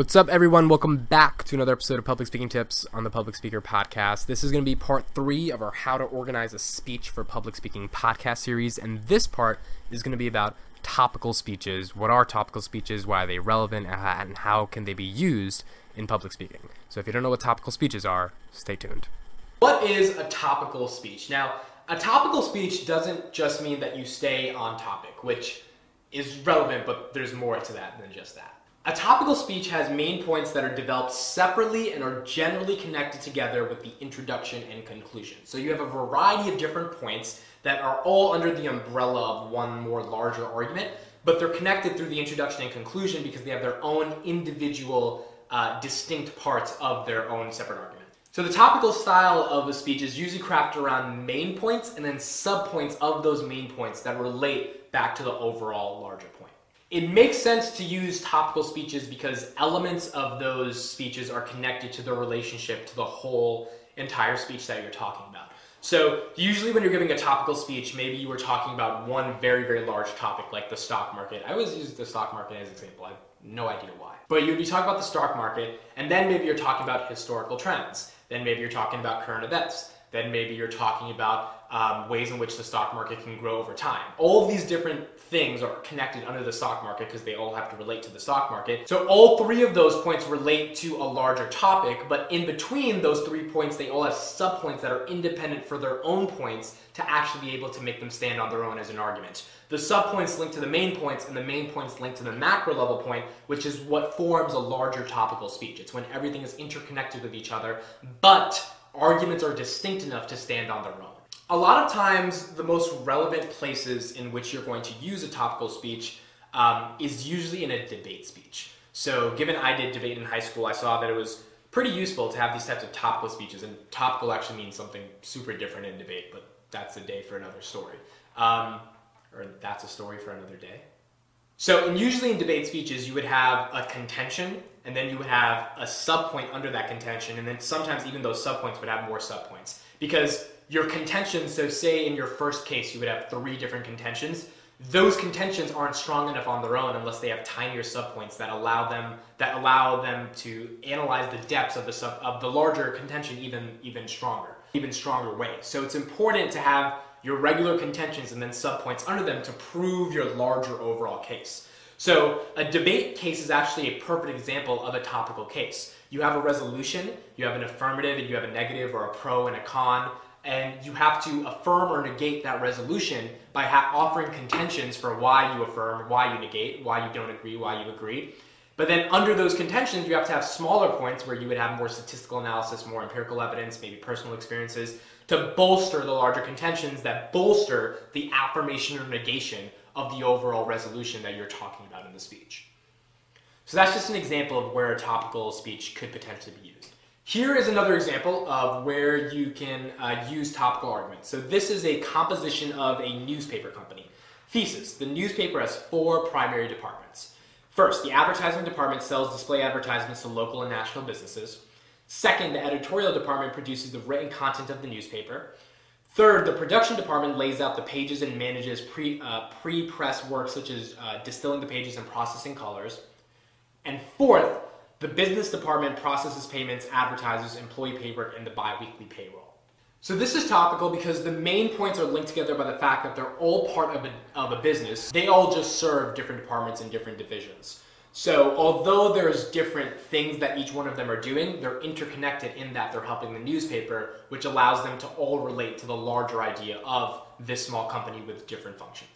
What's up, everyone? Welcome back to another episode of Public Speaking Tips on the Public Speaker Podcast. This is going to be part three of our How to Organize a Speech for Public Speaking podcast series, and this part is going to be about topical speeches. What are topical speeches? Why are they relevant? And how can they be used in public speaking? So, if you don't know what topical speeches are, stay tuned. What is a topical speech? Now, a topical speech doesn't just mean that you stay on topic, which is relevant, but there's more to that than just that. A topical speech has main points that are developed separately and are generally connected together with the introduction and conclusion. So you have a variety of different points that are all under the umbrella of one more larger argument, but they're connected through the introduction and conclusion because they have their own individual, uh, distinct parts of their own separate argument. So the topical style of a speech is usually crafted around main points and then subpoints of those main points that relate back to the overall larger point. It makes sense to use topical speeches because elements of those speeches are connected to the relationship to the whole entire speech that you're talking about. So, usually when you're giving a topical speech, maybe you were talking about one very, very large topic like the stock market. I always use the stock market as an example. I have no idea why. But you'd be talking about the stock market, and then maybe you're talking about historical trends. Then maybe you're talking about current events. Then maybe you're talking about um, ways in which the stock market can grow over time. All of these different things are connected under the stock market because they all have to relate to the stock market. So all three of those points relate to a larger topic, but in between those three points, they all have subpoints that are independent for their own points to actually be able to make them stand on their own as an argument. The subpoints link to the main points, and the main points link to the macro level point, which is what forms a larger topical speech. It's when everything is interconnected with each other, but arguments are distinct enough to stand on their own. A lot of times, the most relevant places in which you're going to use a topical speech um, is usually in a debate speech. So, given I did debate in high school, I saw that it was pretty useful to have these types of topical speeches. And topical actually means something super different in debate, but that's a day for another story. Um, or that's a story for another day. So, in, usually in debate speeches, you would have a contention, and then you would have a subpoint under that contention, and then sometimes even those subpoints would have more subpoints. Because your contentions, so say in your first case you would have three different contentions, those contentions aren't strong enough on their own unless they have tinier subpoints that allow them that allow them to analyze the depths of the sub of the larger contention even even stronger, even stronger way. So it's important to have your regular contentions and then subpoints under them to prove your larger overall case. So a debate case is actually a perfect example of a topical case. You have a resolution, you have an affirmative, and you have a negative or a pro and a con and you have to affirm or negate that resolution by offering contentions for why you affirm, why you negate, why you don't agree, why you agree. But then under those contentions, you have to have smaller points where you would have more statistical analysis, more empirical evidence, maybe personal experiences to bolster the larger contentions that bolster the affirmation or negation of the overall resolution that you're talking about in the speech. So that's just an example of where a topical speech could potentially be used. Here is another example of where you can uh, use topical arguments. So this is a composition of a newspaper company. Thesis, the newspaper has four primary departments. First, the advertising department sells display advertisements to local and national businesses. Second, the editorial department produces the written content of the newspaper. Third, the production department lays out the pages and manages pre, uh, pre-press work such as uh, distilling the pages and processing colors. And fourth, the business department processes payments, advertises, employee payroll, and the biweekly payroll. So this is topical because the main points are linked together by the fact that they're all part of a, of a business. They all just serve different departments and different divisions. So although there's different things that each one of them are doing, they're interconnected in that they're helping the newspaper, which allows them to all relate to the larger idea of this small company with different functions.